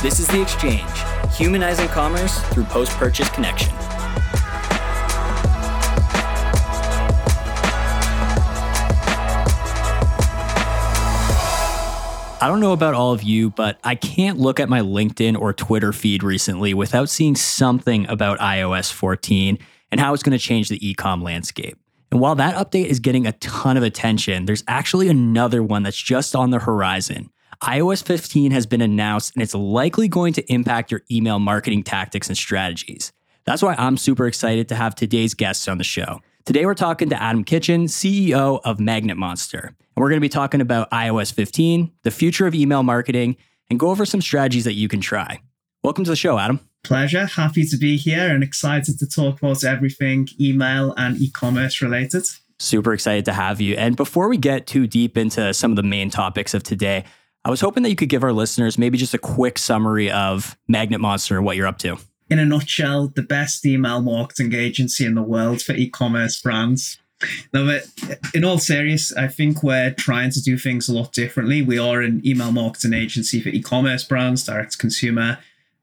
This is The Exchange, humanizing commerce through post purchase connection. I don't know about all of you, but I can't look at my LinkedIn or Twitter feed recently without seeing something about iOS 14 and how it's going to change the ecom landscape. And while that update is getting a ton of attention, there's actually another one that's just on the horizon. iOS 15 has been announced and it's likely going to impact your email marketing tactics and strategies. That's why I'm super excited to have today's guests on the show. Today, we're talking to Adam Kitchen, CEO of Magnet Monster. And we're going to be talking about iOS 15, the future of email marketing, and go over some strategies that you can try. Welcome to the show, Adam. Pleasure. Happy to be here and excited to talk about everything email and e commerce related. Super excited to have you. And before we get too deep into some of the main topics of today, I was hoping that you could give our listeners maybe just a quick summary of Magnet Monster and what you're up to in a nutshell, the best email marketing agency in the world for e-commerce brands. Now, in all serious, I think we're trying to do things a lot differently. We are an email marketing agency for e-commerce brands, direct to consumer,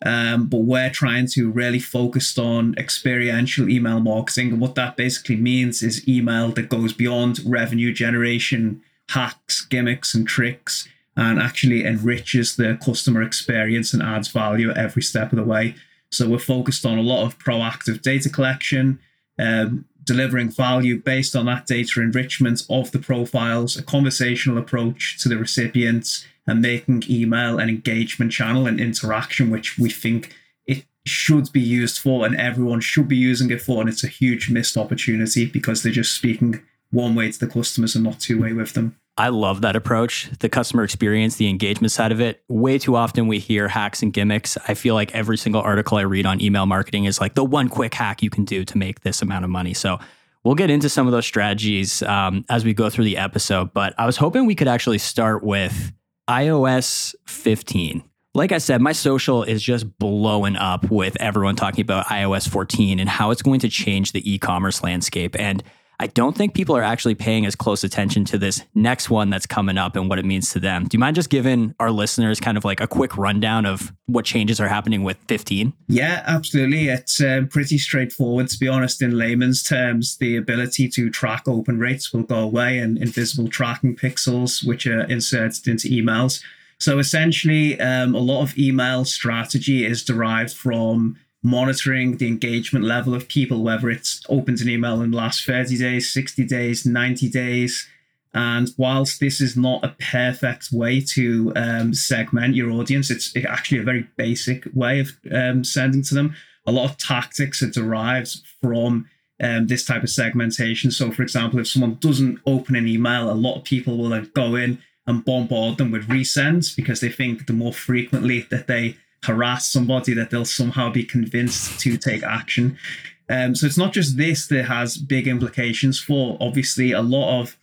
um, but we're trying to really focus on experiential email marketing. And what that basically means is email that goes beyond revenue generation, hacks, gimmicks, and tricks, and actually enriches the customer experience and adds value every step of the way. So we're focused on a lot of proactive data collection, um, delivering value based on that data enrichment of the profiles, a conversational approach to the recipients, and making email an engagement channel and interaction, which we think it should be used for and everyone should be using it for. And it's a huge missed opportunity because they're just speaking one way to the customers and not two way with them. I love that approach, the customer experience, the engagement side of it. Way too often we hear hacks and gimmicks. I feel like every single article I read on email marketing is like the one quick hack you can do to make this amount of money. So we'll get into some of those strategies um, as we go through the episode. But I was hoping we could actually start with iOS 15. Like I said, my social is just blowing up with everyone talking about iOS 14 and how it's going to change the e commerce landscape. And I don't think people are actually paying as close attention to this next one that's coming up and what it means to them. Do you mind just giving our listeners kind of like a quick rundown of what changes are happening with 15? Yeah, absolutely. It's um, pretty straightforward, to be honest, in layman's terms. The ability to track open rates will go away and invisible tracking pixels, which are inserted into emails. So essentially, um, a lot of email strategy is derived from monitoring the engagement level of people, whether it's opened an email in the last 30 days, 60 days, 90 days. And whilst this is not a perfect way to um, segment your audience, it's actually a very basic way of um, sending to them. A lot of tactics are derived from um, this type of segmentation. So, for example, if someone doesn't open an email, a lot of people will then go in and bombard them with resends because they think the more frequently that they harass somebody that they'll somehow be convinced to take action. Um, so it's not just this that has big implications for. Obviously, a lot of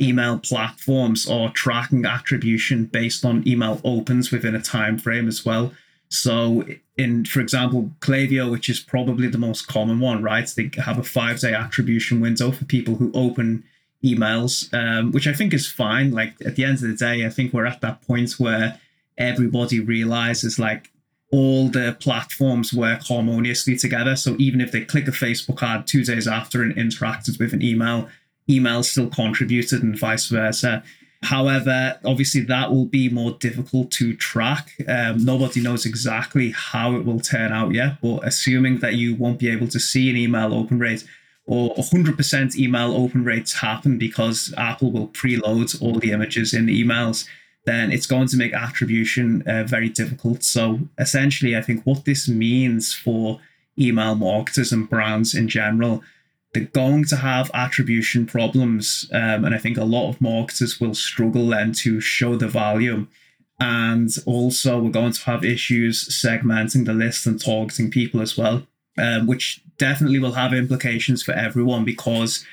email platforms are tracking attribution based on email opens within a time frame as well. So, in for example, Klaviyo, which is probably the most common one, right? They have a five day attribution window for people who open emails, um, which I think is fine. Like at the end of the day, I think we're at that point where everybody realizes like all the platforms work harmoniously together. So even if they click a Facebook ad two days after and interacted with an email, email still contributed and vice versa. However, obviously that will be more difficult to track. Um, nobody knows exactly how it will turn out yet, but assuming that you won't be able to see an email open rate or 100% email open rates happen because Apple will preload all the images in the emails then it's going to make attribution uh, very difficult. So essentially, I think what this means for email marketers and brands in general, they're going to have attribution problems. Um, and I think a lot of marketers will struggle then to show the value. And also, we're going to have issues segmenting the list and targeting people as well, um, which definitely will have implications for everyone because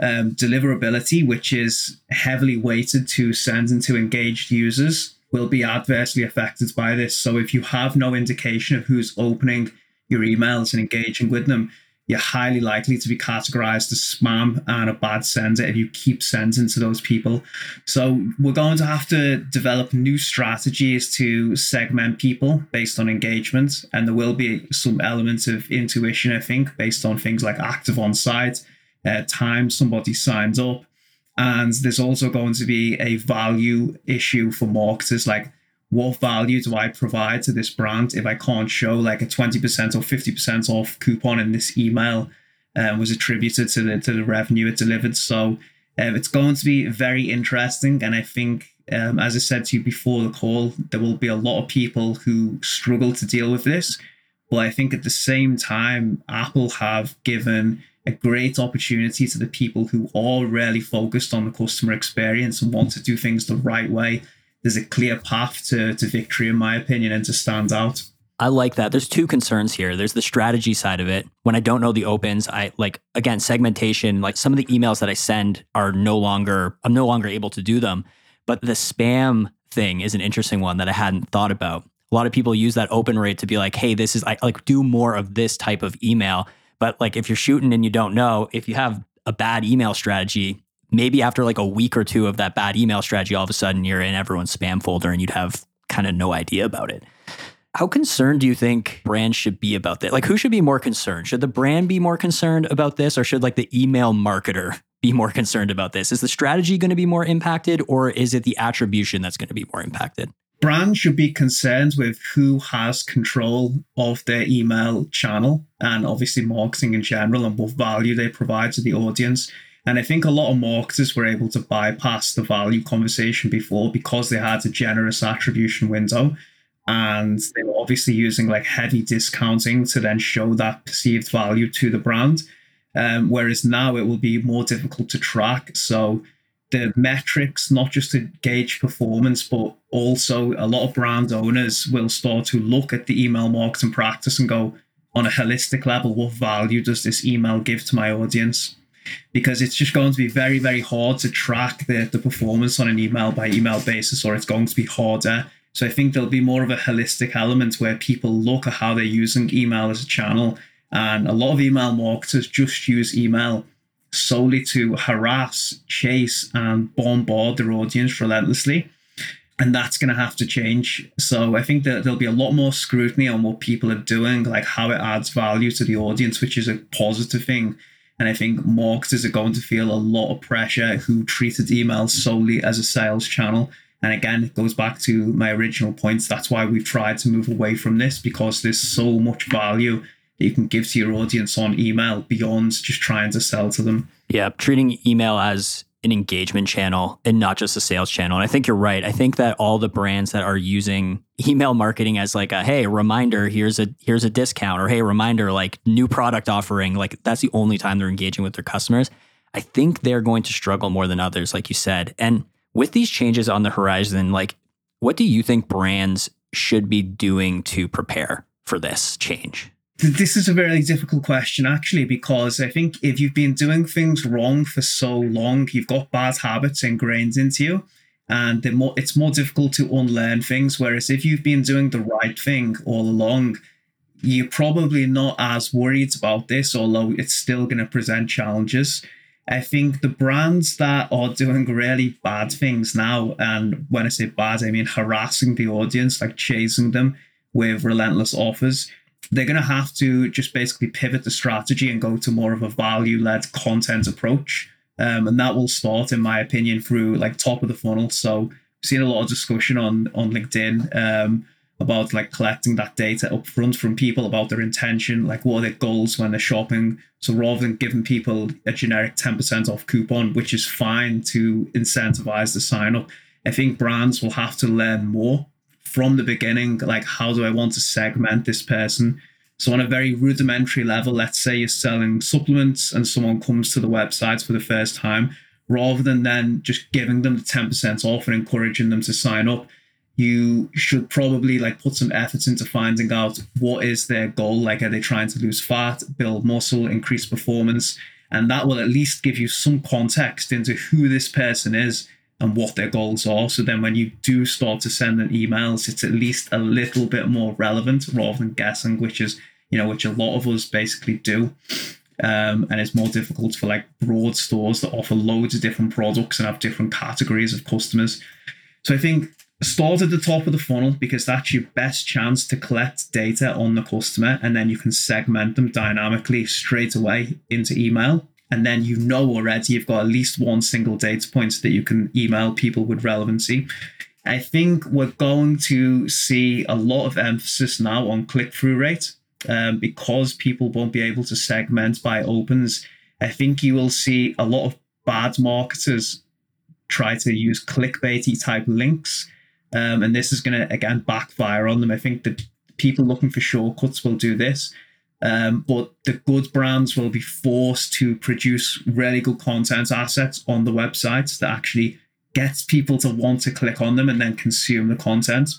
um, deliverability, which is heavily weighted to sending to engaged users, will be adversely affected by this. So if you have no indication of who's opening your emails and engaging with them, you're highly likely to be categorized as spam and a bad sender if you keep sending to those people. So we're going to have to develop new strategies to segment people based on engagement. And there will be some elements of intuition, I think, based on things like active on site, uh, time somebody signs up. And there's also going to be a value issue for marketers like, what value do I provide to this brand if I can't show like a 20% or 50% off coupon in this email um, was attributed to the to the revenue it delivered. So um, it's going to be very interesting. And I think, um, as I said to you before the call, there will be a lot of people who struggle to deal with this. But I think at the same time, Apple have given a great opportunity to the people who are really focused on the customer experience and want to do things the right way there's a clear path to, to victory, in my opinion, and to stand out. I like that. There's two concerns here. There's the strategy side of it. When I don't know the opens, I like again segmentation. Like some of the emails that I send are no longer I'm no longer able to do them. But the spam thing is an interesting one that I hadn't thought about. A lot of people use that open rate to be like, hey, this is I like do more of this type of email. But like if you're shooting and you don't know, if you have a bad email strategy, maybe after like a week or two of that bad email strategy, all of a sudden you're in everyone's spam folder and you'd have kind of no idea about it. How concerned do you think brands should be about that? Like, who should be more concerned? Should the brand be more concerned about this, or should like the email marketer be more concerned about this? Is the strategy going to be more impacted, or is it the attribution that's going to be more impacted? Brands should be concerned with who has control of their email channel and obviously marketing in general and what value they provide to the audience. And I think a lot of marketers were able to bypass the value conversation before because they had a generous attribution window. And they were obviously using like heavy discounting to then show that perceived value to the brand. Um, whereas now it will be more difficult to track. So the metrics, not just to gauge performance, but also a lot of brand owners will start to look at the email marketing practice and go, on a holistic level, what value does this email give to my audience? because it's just going to be very, very hard to track the, the performance on an email by email basis, or it's going to be harder. So I think there'll be more of a holistic element where people look at how they're using email as a channel. And a lot of email marketers just use email solely to harass, chase, and bombard their audience relentlessly. And that's going to have to change. So I think that there'll be a lot more scrutiny on what people are doing, like how it adds value to the audience, which is a positive thing. And I think marketers are going to feel a lot of pressure who treated emails solely as a sales channel. And again, it goes back to my original points. That's why we've tried to move away from this because there's so much value you can give to your audience on email beyond just trying to sell to them. Yeah, treating email as an engagement channel and not just a sales channel. And I think you're right. I think that all the brands that are using email marketing as like a hey, reminder, here's a here's a discount or hey, reminder like new product offering, like that's the only time they're engaging with their customers. I think they're going to struggle more than others like you said. And with these changes on the horizon, like what do you think brands should be doing to prepare for this change? This is a very difficult question, actually, because I think if you've been doing things wrong for so long, you've got bad habits ingrained into you, and more, it's more difficult to unlearn things. Whereas if you've been doing the right thing all along, you're probably not as worried about this, although it's still going to present challenges. I think the brands that are doing really bad things now, and when I say bad, I mean harassing the audience, like chasing them with relentless offers they're going to have to just basically pivot the strategy and go to more of a value led content approach. Um, and that will start, in my opinion, through like top of the funnel. So, we've seen a lot of discussion on on LinkedIn um, about like collecting that data up front from people about their intention, like what are their goals when they're shopping. So rather than giving people a generic 10% off coupon, which is fine to incentivize the sign up, I think brands will have to learn more from the beginning like how do i want to segment this person? So on a very rudimentary level let's say you're selling supplements and someone comes to the website for the first time rather than then just giving them the 10% off and encouraging them to sign up you should probably like put some effort into finding out what is their goal. Like are they trying to lose fat build muscle increase performance? And that will at least give you some context into who this person is and what their goals are. So then when you do start to send them emails, it's at least a little bit more relevant rather than guessing, which is, you know, which a lot of us basically do. Um, and it's more difficult for like broad stores that offer loads of different products and have different categories of customers. So I think start at the top of the funnel because that's your best chance to collect data on the customer and then you can segment them dynamically straight away into email and then you know already you've got at least one single data point that you can email people with relevancy i think we're going to see a lot of emphasis now on click-through rate um, because people won't be able to segment by opens i think you will see a lot of bad marketers try to use clickbaity type links um, and this is going to, again, backfire on them. I think that people looking for shortcuts will do this. Um, but the good brands will be forced to produce really good content assets on the websites that actually gets people to want to click on them and then consume the content.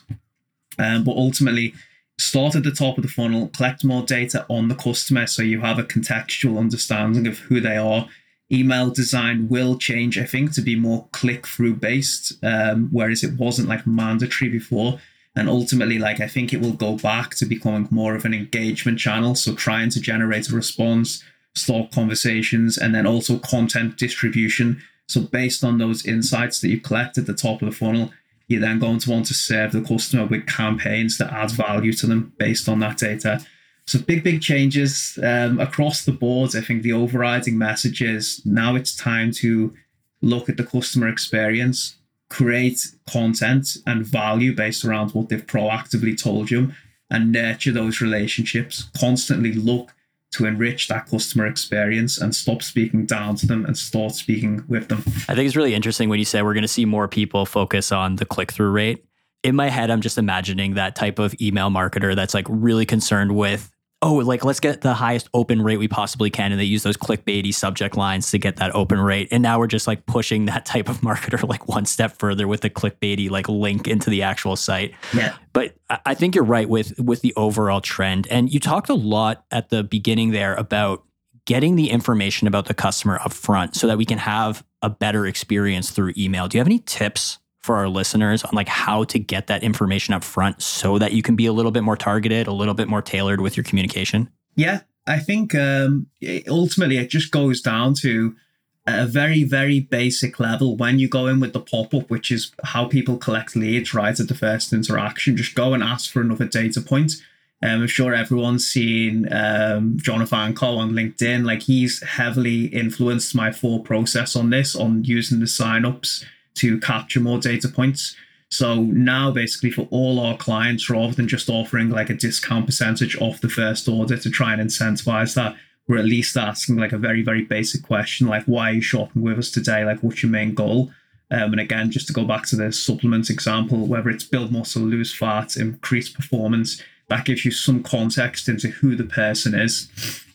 Um, but ultimately, start at the top of the funnel, collect more data on the customer so you have a contextual understanding of who they are email design will change, I think, to be more click through based, um, whereas it wasn't like mandatory before. And ultimately, like I think it will go back to becoming more of an engagement channel. So trying to generate a response, start conversations, and then also content distribution. So based on those insights that you collect at the top of the funnel, you're then going to want to serve the customer with campaigns that add value to them based on that data. So big, big changes um, across the board. I think the overriding message is now it's time to look at the customer experience, create content and value based around what they've proactively told you, and nurture those relationships. Constantly look to enrich that customer experience and stop speaking down to them and start speaking with them. I think it's really interesting when you say we're going to see more people focus on the click through rate in my head, I'm just imagining that type of email marketer that's like really concerned with, oh, like let's get the highest open rate we possibly can. And they use those clickbaity subject lines to get that open rate. And now we're just like pushing that type of marketer like one step further with the clickbaity like link into the actual site. Yeah. But I think you're right with with the overall trend. And you talked a lot at the beginning there about getting the information about the customer up front so that we can have a better experience through email. Do you have any tips for our listeners on like how to get that information up front so that you can be a little bit more targeted, a little bit more tailored with your communication? Yeah, I think um, ultimately it just goes down to a very, very basic level. When you go in with the pop up, which is how people collect leads right at the first interaction, just go and ask for another data point. Um, I'm sure everyone's seen um, Jonathan Co on LinkedIn. Like he's heavily influenced my full process on this, on using the signups to capture more data points. So now, basically, for all our clients, rather than just offering like a discount percentage off the first order to try and incentivize that, we're at least asking like a very, very basic question like, why are you shopping with us today? Like, what's your main goal? Um, and again, just to go back to the supplements example, whether it's build muscle, lose fat, increase performance, that gives you some context into who the person is.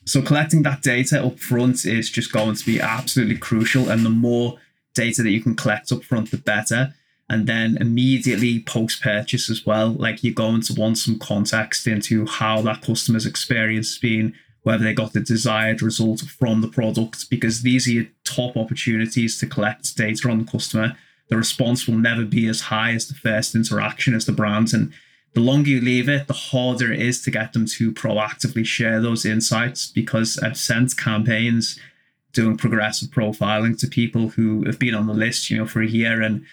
So collecting that data up front is just going to be absolutely crucial. And the more data that you can collect up front, the better. And then immediately post purchase as well, like you're going to want some context into how that customer's experience has been, whether they got the desired result from the product, because these are your top opportunities to collect data on the customer. The response will never be as high as the first interaction as the brand. And the longer you leave it, the harder it is to get them to proactively share those insights because I've sent campaigns doing progressive profiling to people who have been on the list, you know, for a year. And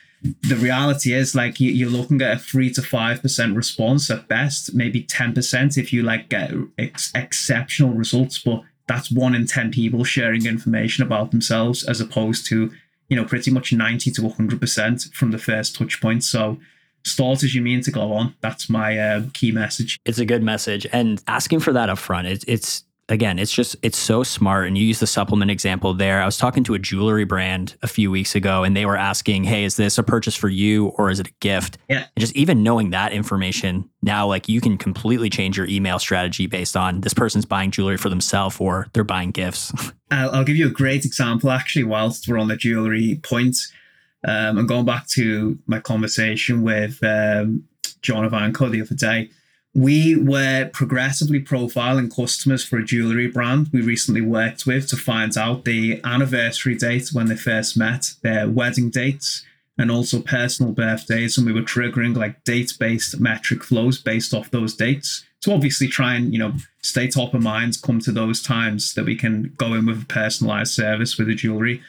the reality is like you're looking at a three to five percent response at best, maybe ten percent if you like get ex- exceptional results. But that's one in ten people sharing information about themselves, as opposed to you know pretty much ninety to hundred percent from the first touch point. So start as you mean to go on. That's my uh, key message. It's a good message, and asking for that upfront, it's it's again, it's just it's so smart. And you use the supplement example there. I was talking to a jewelry brand a few weeks ago, and they were asking, "Hey, is this a purchase for you or is it a gift?" Yeah. And just even knowing that information now, like you can completely change your email strategy based on this person's buying jewelry for themselves or they're buying gifts. I'll, I'll, give you a great example actually. Whilst we're on the jewelry point, um, and going back to my conversation with um, John Ivanko the other day we were progressively profiling customers for a jewelry brand we recently worked with to find out the anniversary date when they first met, their wedding dates, and also personal birthdays. And we were triggering like date based metric flows based off those dates to obviously try and, you know, stay top of mind, come to those times that we can go in with a personalized service with the jewelry.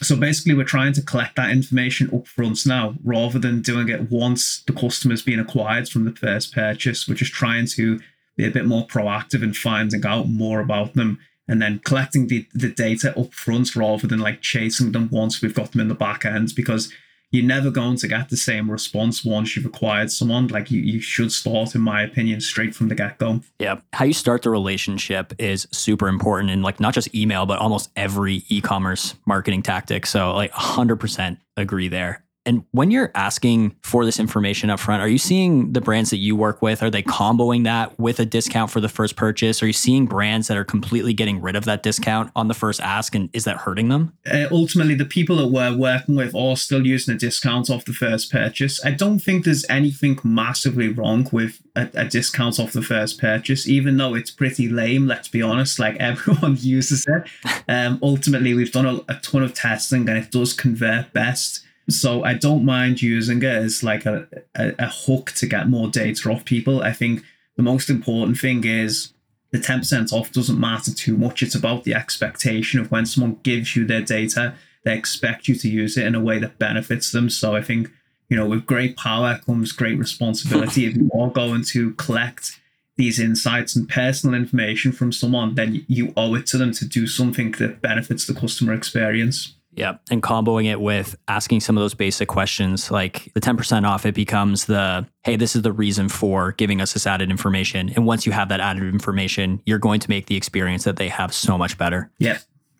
So basically, we're trying to collect that information up front now rather than doing it once the customer's been acquired from the first purchase. We're just trying to be a bit more proactive in finding out more about them and then collecting the, the data up front rather than like chasing them once we've got them in the back end because you're never going to get the same response once you've acquired someone. Like you, you should start, in my opinion, straight from the get go. Yeah. How you start the relationship is super important in like not just email, but almost every e commerce marketing tactic. So, like 100% agree there. And when you're asking for this information up front, are you seeing the brands that you work with? Are they comboing that with a discount for the first purchase? Are you seeing brands that are completely getting rid of that discount on the first ask? And is that hurting them? Uh, ultimately, the people that we're working with are still using a discount off the first purchase. I don't think there's anything massively wrong with a, a discount off the first purchase, even though it's pretty lame, let's be honest. Like everyone uses it. Um, ultimately, we've done a, a ton of testing and it does convert best so I don't mind using it as like a, a, a hook to get more data off people. I think the most important thing is the 10% off doesn't matter too much. It's about the expectation of when someone gives you their data, they expect you to use it in a way that benefits them. So I think, you know, with great power comes great responsibility. if you are going to collect these insights and personal information from someone, then you owe it to them to do something that benefits the customer experience. Yeah. And comboing it with asking some of those basic questions like the 10% off, it becomes the, hey, this is the reason for giving us this added information. And once you have that added information, you're going to make the experience that they have so much better. Yeah,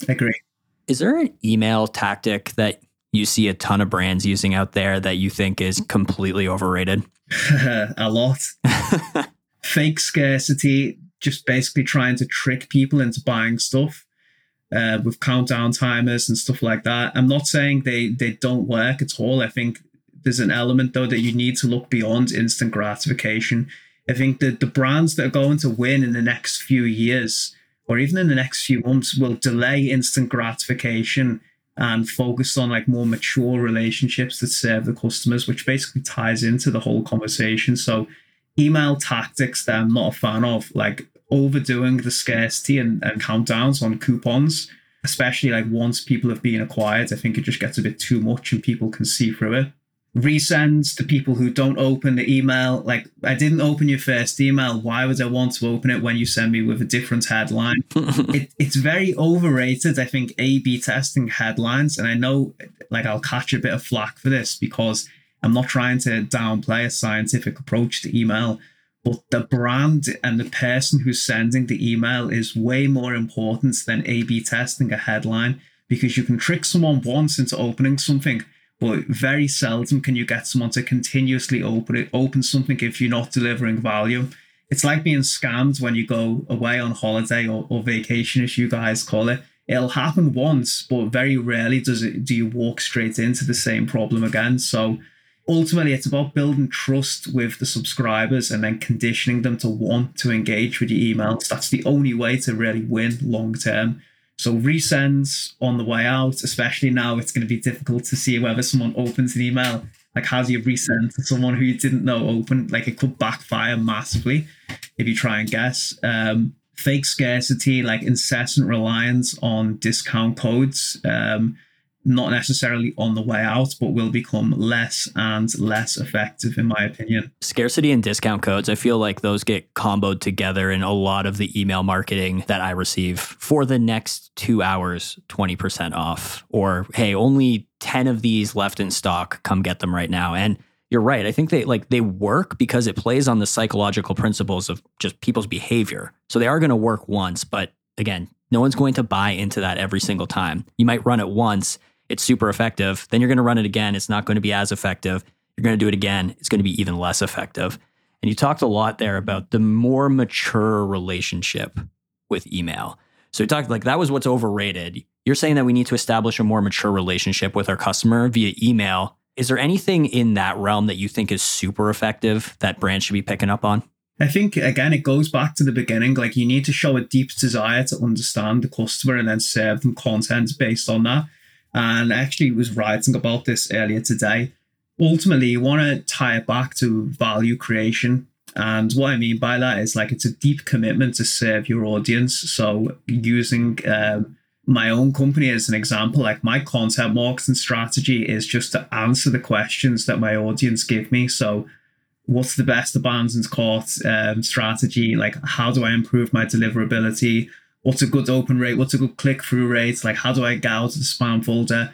I agree. Is there an email tactic that you see a ton of brands using out there that you think is completely overrated? a lot. Fake scarcity, just basically trying to trick people into buying stuff uh, with countdown timers and stuff like that. I'm not saying they they don't work at all. I think there's an element though that you need to look beyond instant gratification. I think that the brands that are going to win in the next few years or even in the next few months will delay instant gratification and focus on like more mature relationships that serve the customers, which basically ties into the whole conversation. So email tactics that I'm not a fan of, like overdoing the scarcity and, and countdowns on coupons, especially like once people have been acquired. I think it just gets a bit too much and people can see through it. Resends to people who don't open the email. Like, I didn't open your first email. Why would I want to open it when you send me with a different headline? it, it's very overrated, I think, A B testing headlines. And I know, like, I'll catch a bit of flack for this because I'm not trying to downplay a scientific approach to email but the brand and the person who's sending the email is way more important than A B testing a headline because you can trick someone once into opening something, but very seldom can you get someone to continuously open it, open something if you're not delivering value. It's like being scammed when you go away on holiday or, or vacation, as you guys call it. It'll happen once, but very rarely does it do you walk straight into the same problem again. So ultimately it's about building trust with the subscribers and then conditioning them to want to engage with your emails. That's the only way to really win long term. So resends on the way out especially now it's going to be difficult to see whether someone opens an email. Like how do you resend to someone who you didn't know open? Like it could backfire massively if you try and guess. Um, fake scarcity like incessant reliance on discount codes um, not necessarily on the way out, but will become less and less effective, in my opinion. Scarcity and discount codes, I feel like those get comboed together in a lot of the email marketing that I receive. For the next two hours, 20% off, or hey, only 10 of these left in stock, come get them right now. And you're right. I think they like they work because it plays on the psychological principles of just people's behavior. So they are going to work once, but again, no one's going to buy into that every single time. You might run it once it's super effective. Then you're going to run it again. It's not going to be as effective. You're going to do it again. It's going to be even less effective. And you talked a lot there about the more mature relationship with email. So you talked like that was what's overrated. You're saying that we need to establish a more mature relationship with our customer via email. Is there anything in that realm that you think is super effective that brands should be picking up on? I think again it goes back to the beginning. Like you need to show a deep desire to understand the customer and then serve them content based on that. And actually was writing about this earlier today. Ultimately, you want to tie it back to value creation. And what I mean by that is like it's a deep commitment to serve your audience. So using um, my own company as an example, like my content marketing strategy is just to answer the questions that my audience give me. So what's the best abandoned cart um, strategy? Like how do I improve my deliverability? What's a good open rate? What's a good click through rate? Like how do I get out of the spam folder?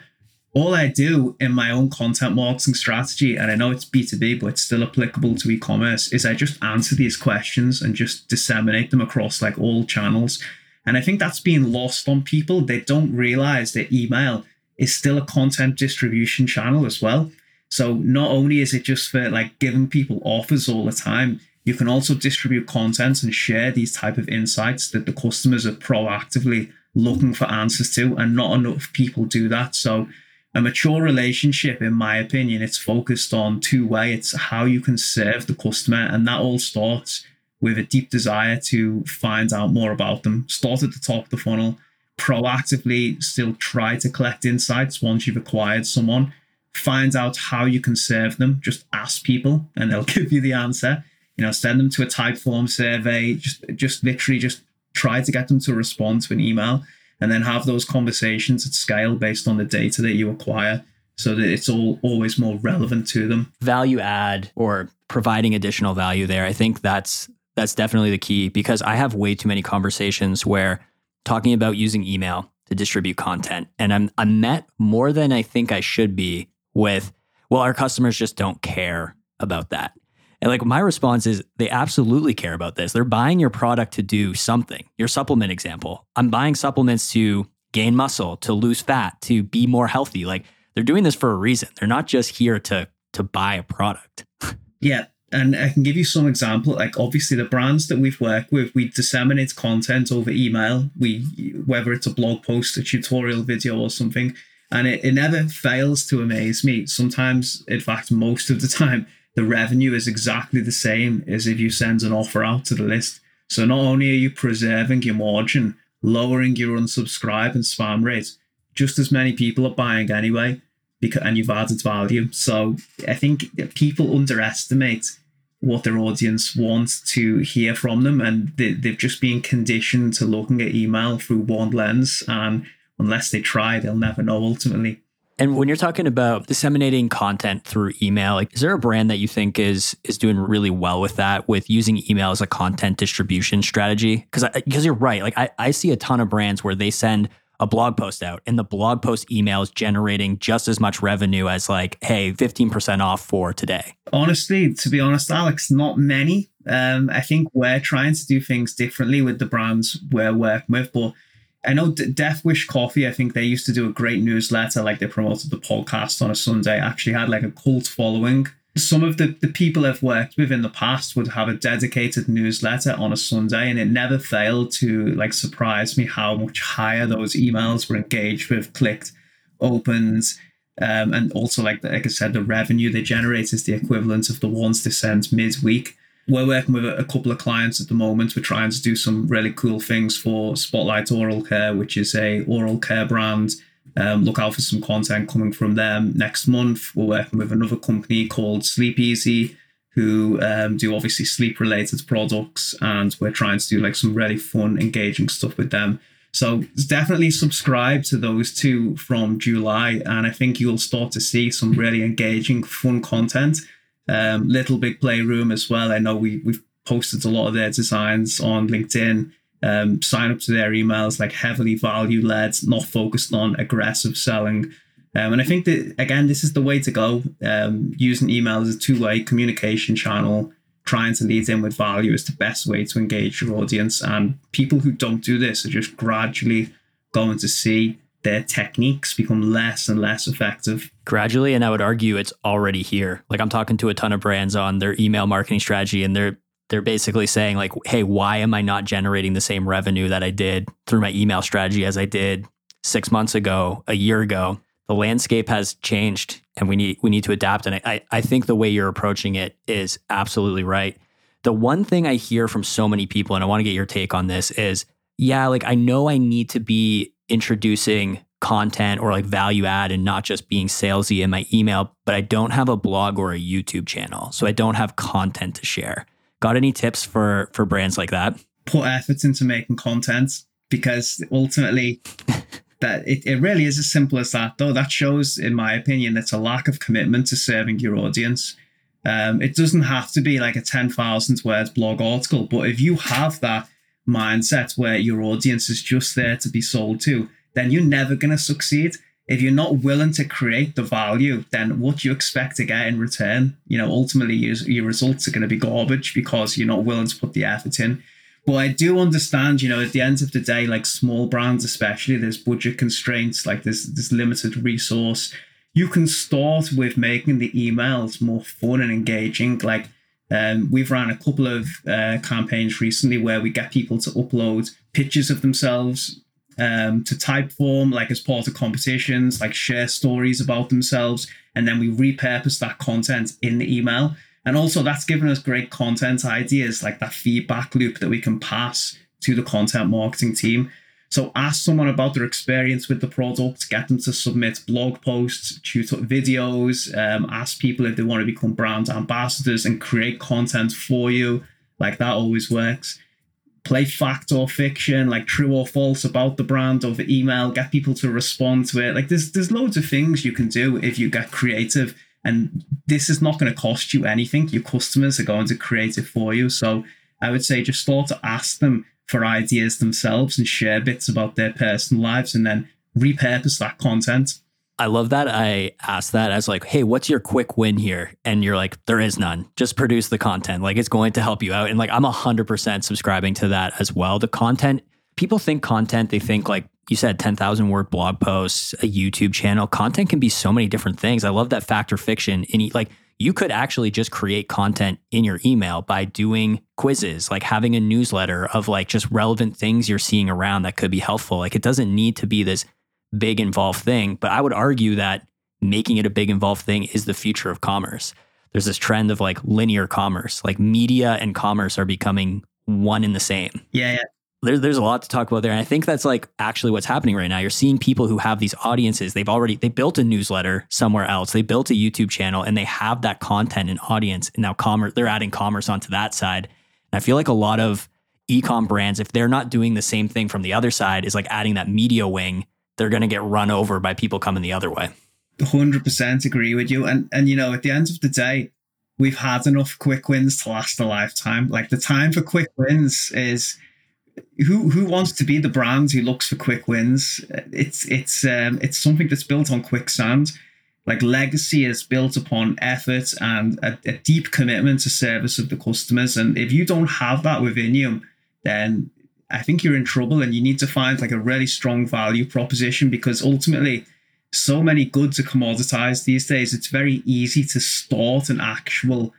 all I do in my own content marketing strategy, and I know it's B2B, but it's still applicable to e-commerce, is I just answer these questions and just disseminate them across like all channels. And I think that's being lost on people. They don't realize that email is still a content distribution channel as well. So not only is it just for like giving people offers all the time, you can also distribute content and share these type of insights that the customers are proactively looking for answers to, and not enough people do that. So a mature relationship, in my opinion, it's focused on two way. It's how you can serve the customer, and that all starts with a deep desire to find out more about them. Start at the top of the funnel, proactively still try to collect insights once you've acquired someone. Find out how you can serve them. Just ask people, and they'll give you the answer. You know, send them to a Typeform survey. Just, just literally, just try to get them to respond to an email and then have those conversations at scale based on the data that you acquire so that it's all always more relevant to them value add or providing additional value there i think that's that's definitely the key because i have way too many conversations where talking about using email to distribute content and i'm i'm met more than i think i should be with well our customers just don't care about that and like my response is they absolutely care about this. They're buying your product to do something. Your supplement example. I'm buying supplements to gain muscle, to lose fat, to be more healthy. Like they're doing this for a reason. They're not just here to to buy a product. yeah. And I can give you some example. Like obviously the brands that we've worked with, we disseminate content over email. We whether it's a blog post, a tutorial video or something. And it, it never fails to amaze me. Sometimes, in fact, most of the time, the revenue is exactly the same as if you send an offer out to the list. So not only are you preserving your margin, lowering your unsubscribe and spam rate, just as many people are buying anyway, because and you've added value. So I think people underestimate what their audience wants to hear from them, and they, they've just been conditioned to looking at email through one lens, and unless they try, they'll never know ultimately. And when you're talking about disseminating content through email, like is there a brand that you think is is doing really well with that, with using email as a content distribution strategy? Because because you're right, like I, I see a ton of brands where they send a blog post out and the blog post email is generating just as much revenue as like, hey, 15% off for today. Honestly, to be honest, Alex, not many. Um, I think we're trying to do things differently with the brands we're working with, but I know Death Wish Coffee, I think they used to do a great newsletter, like they promoted the podcast on a Sunday, actually had like a cult following. Some of the, the people I've worked with in the past would have a dedicated newsletter on a Sunday, and it never failed to like surprise me how much higher those emails were engaged with, clicked, opened, um, and also like like I said, the revenue they generate is the equivalent of the ones they sent midweek we're working with a couple of clients at the moment. We're trying to do some really cool things for Spotlight Oral Care, which is a oral care brand. Um, look out for some content coming from them next month. We're working with another company called Sleep Ez, who um, do obviously sleep related products, and we're trying to do like some really fun, engaging stuff with them. So definitely subscribe to those two from July, and I think you'll start to see some really engaging, fun content um, Little Big Playroom as well. I know we we've posted a lot of their designs on LinkedIn. Um, sign up to their emails, like heavily value led, not focused on aggressive selling. Um, and I think that again, this is the way to go. Um, using email as a two-way communication channel, trying to lead in with value is the best way to engage your audience. And people who don't do this are just gradually going to see their techniques become less and less effective. Gradually, and I would argue it's already here. Like I'm talking to a ton of brands on their email marketing strategy, and they're they're basically saying like, "Hey, why am I not generating the same revenue that I did through my email strategy as I did six months ago, a year ago?" The landscape has changed, and we need we need to adapt. And I I think the way you're approaching it is absolutely right. The one thing I hear from so many people, and I want to get your take on this, is yeah, like I know I need to be introducing content or like value add and not just being salesy in my email, but I don't have a blog or a YouTube channel. So I don't have content to share. Got any tips for for brands like that? Put effort into making content because ultimately that it, it really is as simple as that though that shows in my opinion it's a lack of commitment to serving your audience um, it doesn't have to be like a 10,000 words blog article but if you have that mindset where your audience is just there to be sold to then you're never going to succeed if you're not willing to create the value then what you expect to get in return you know ultimately your, your results are going to be garbage because you're not willing to put the effort in but I do understand, you know, at the end of the day, like small brands, especially, there's budget constraints, like there's this limited resource. You can start with making the emails more fun and engaging. Like um, we've ran a couple of uh, campaigns recently where we get people to upload pictures of themselves um, to Typeform, like as part of competitions, like share stories about themselves, and then we repurpose that content in the email. And also, that's given us great content ideas, like that feedback loop that we can pass to the content marketing team. So, ask someone about their experience with the product, get them to submit blog posts, tutor videos, um, ask people if they want to become brand ambassadors and create content for you. Like that always works. Play fact or fiction, like true or false about the brand over email, get people to respond to it. Like there's there's loads of things you can do if you get creative and this is not going to cost you anything. Your customers are going to create it for you. So I would say just start to ask them for ideas themselves and share bits about their personal lives and then repurpose that content. I love that. I asked that as like, hey, what's your quick win here? And you're like, there is none. Just produce the content. Like it's going to help you out. And like I'm hundred percent subscribing to that as well. The content, people think content, they think like you said 10,000 word blog posts, a YouTube channel. Content can be so many different things. I love that fact or fiction. In like you could actually just create content in your email by doing quizzes, like having a newsletter of like just relevant things you're seeing around that could be helpful. Like it doesn't need to be this big involved thing, but I would argue that making it a big involved thing is the future of commerce. There's this trend of like linear commerce, like media and commerce are becoming one in the same. Yeah, yeah there, there's a lot to talk about there. And I think that's like actually what's happening right now. You're seeing people who have these audiences. They've already they built a newsletter somewhere else. They built a YouTube channel and they have that content and audience. And now commerce, they're adding commerce onto that side. And I feel like a lot of ecom brands, if they're not doing the same thing from the other side, is like adding that media wing, they're gonna get run over by people coming the other way. Hundred percent agree with you. And and you know, at the end of the day, we've had enough quick wins to last a lifetime. Like the time for quick wins is who who wants to be the brand who looks for quick wins? It's it's um, it's something that's built on quicksand. Like legacy is built upon effort and a, a, deep commitment to service of the customers. And if you don't have that within you, then I think you're in trouble. And you need to find like a really strong value proposition because ultimately, so many goods are commoditized these days. It's very easy to start an actual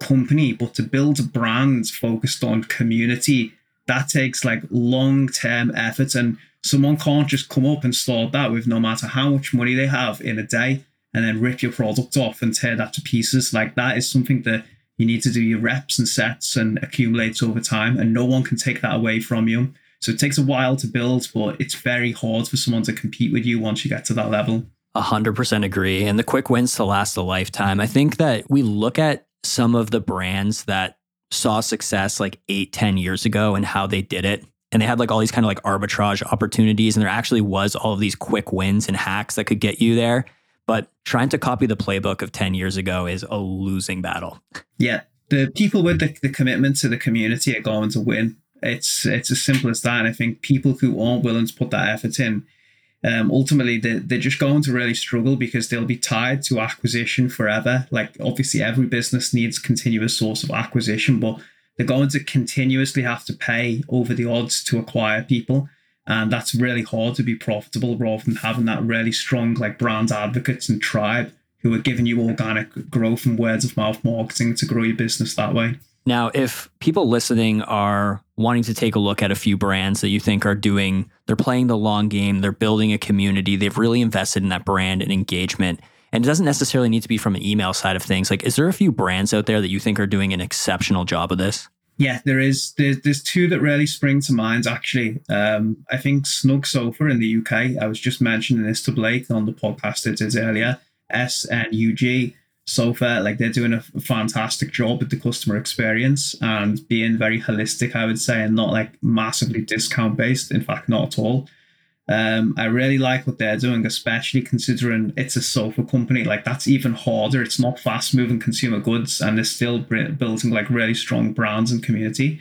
company, but to build a brand focused on community that takes like long term effort and someone can't just come up and start that with no matter how much money they have in a day and then rip your product off and tear that to pieces. Like that is something that you need to do your reps and sets and accumulate over time and no one can take that away from you. So it takes a while to build but it's very hard for someone to compete with you once you get to that level. 100% agree and the quick wins to last a lifetime. I think that we look at some of the brands that saw success like eight, ten years ago and how they did it. And they had like all these kind of like arbitrage opportunities. And there actually was all of these quick wins and hacks that could get you there. But trying to copy the playbook of 10 years ago is a losing battle. Yeah. The people with the, the commitment to the community are going to win. It's it's as simple as that. And I think people who aren't willing to put that effort in um, ultimately they, they're just going to really struggle because they'll be tied to acquisition forever. Like obviously every business needs continuous source of acquisition, but they're going to continuously have to pay over the odds to acquire people. And that's really hard to be profitable rather than having that really strong like brand advocates and tribe who are giving you organic growth and words of mouth marketing to grow your business that way. Now, if people listening are wanting to take a look at a few brands that you think are doing, they're playing the long game, they're building a community, they've really invested in that brand and engagement. And it doesn't necessarily need to be from an email side of things. Like, is there a few brands out there that you think are doing an exceptional job of this? Yeah, there is. There's, there's two that really spring to mind, actually. Um, I think Snug Sofa in the UK, I was just mentioning this to Blake on the podcast I did earlier, SNUG Sofa, like they're doing a fantastic job with the customer experience and being very holistic, I would say, and not like massively discount based. In fact, not at all. Um, I really like what they're doing, especially considering it's a sofa company. Like that's even harder. It's not fast moving consumer goods, and they're still building like really strong brands and community.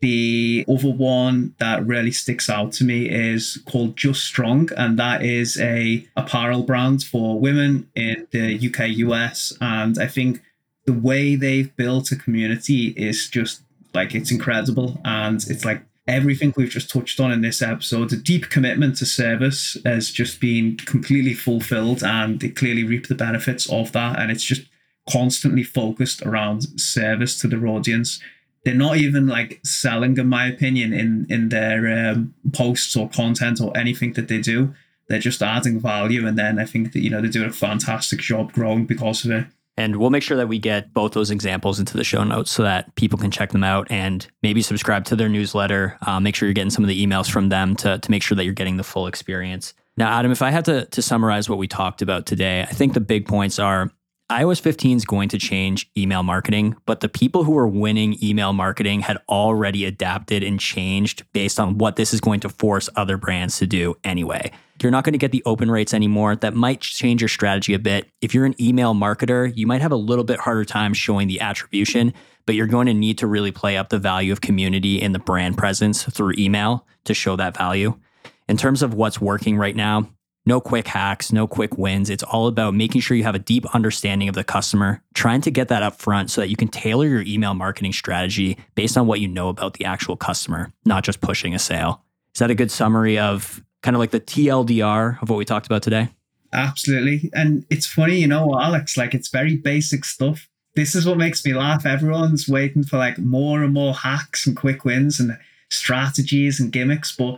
The other one that really sticks out to me is called Just Strong, and that is a apparel brand for women in the UK, US, and I think the way they've built a community is just like it's incredible, and it's like everything we've just touched on in this episode. The deep commitment to service has just been completely fulfilled, and they clearly reap the benefits of that. And it's just constantly focused around service to their audience. They're not even like selling, in my opinion, in in their um, posts or content or anything that they do. They're just adding value, and then I think that you know they're doing a fantastic job growing because of it. And we'll make sure that we get both those examples into the show notes so that people can check them out and maybe subscribe to their newsletter. Uh, make sure you're getting some of the emails from them to, to make sure that you're getting the full experience. Now, Adam, if I had to, to summarize what we talked about today, I think the big points are iOS 15 is going to change email marketing, but the people who are winning email marketing had already adapted and changed based on what this is going to force other brands to do anyway. You're not going to get the open rates anymore. That might change your strategy a bit. If you're an email marketer, you might have a little bit harder time showing the attribution, but you're going to need to really play up the value of community and the brand presence through email to show that value. In terms of what's working right now, no quick hacks, no quick wins. It's all about making sure you have a deep understanding of the customer, trying to get that up front so that you can tailor your email marketing strategy based on what you know about the actual customer, not just pushing a sale. Is that a good summary of kind of like the TLDR of what we talked about today? Absolutely. And it's funny, you know, Alex, like it's very basic stuff. This is what makes me laugh. Everyone's waiting for like more and more hacks and quick wins and strategies and gimmicks, but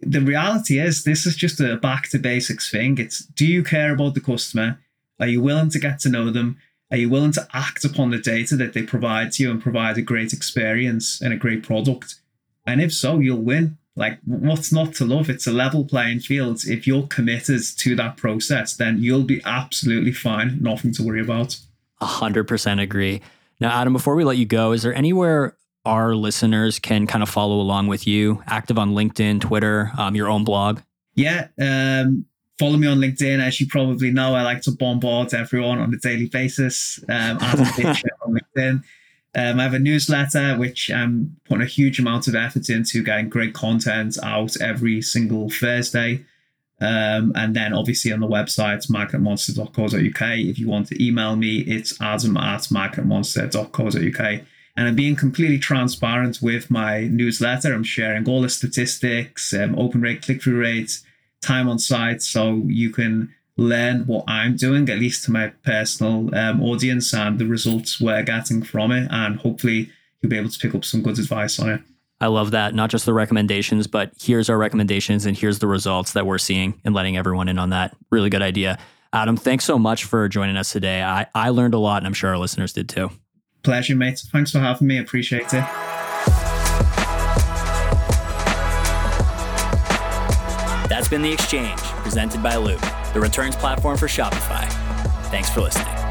the reality is this is just a back to basics thing. It's do you care about the customer? Are you willing to get to know them? Are you willing to act upon the data that they provide to you and provide a great experience and a great product? And if so, you'll win. Like, what's not to love? It's a level playing field. If you're committed to that process, then you'll be absolutely fine. Nothing to worry about. A hundred percent agree. Now, Adam, before we let you go, is there anywhere our listeners can kind of follow along with you? Active on LinkedIn, Twitter, um, your own blog? Yeah. Um, follow me on LinkedIn. As you probably know, I like to bombard everyone on a daily basis. Um, on LinkedIn. Um, I have a newsletter which I'm putting a huge amount of effort into getting great content out every single Thursday. Um, and then obviously on the website, magnetmonster.co.uk. If you want to email me, it's adam at magnetmonster.co.uk. And I'm being completely transparent with my newsletter. I'm sharing all the statistics, um, open rate, click through rates, time on site, so you can learn what I'm doing, at least to my personal um, audience, and the results we're getting from it. And hopefully, you'll be able to pick up some good advice on it. I love that. Not just the recommendations, but here's our recommendations and here's the results that we're seeing and letting everyone in on that. Really good idea. Adam, thanks so much for joining us today. I, I learned a lot and I'm sure our listeners did too. Pleasure, mate. Thanks for having me. Appreciate it. That's been The Exchange, presented by Loop, the returns platform for Shopify. Thanks for listening.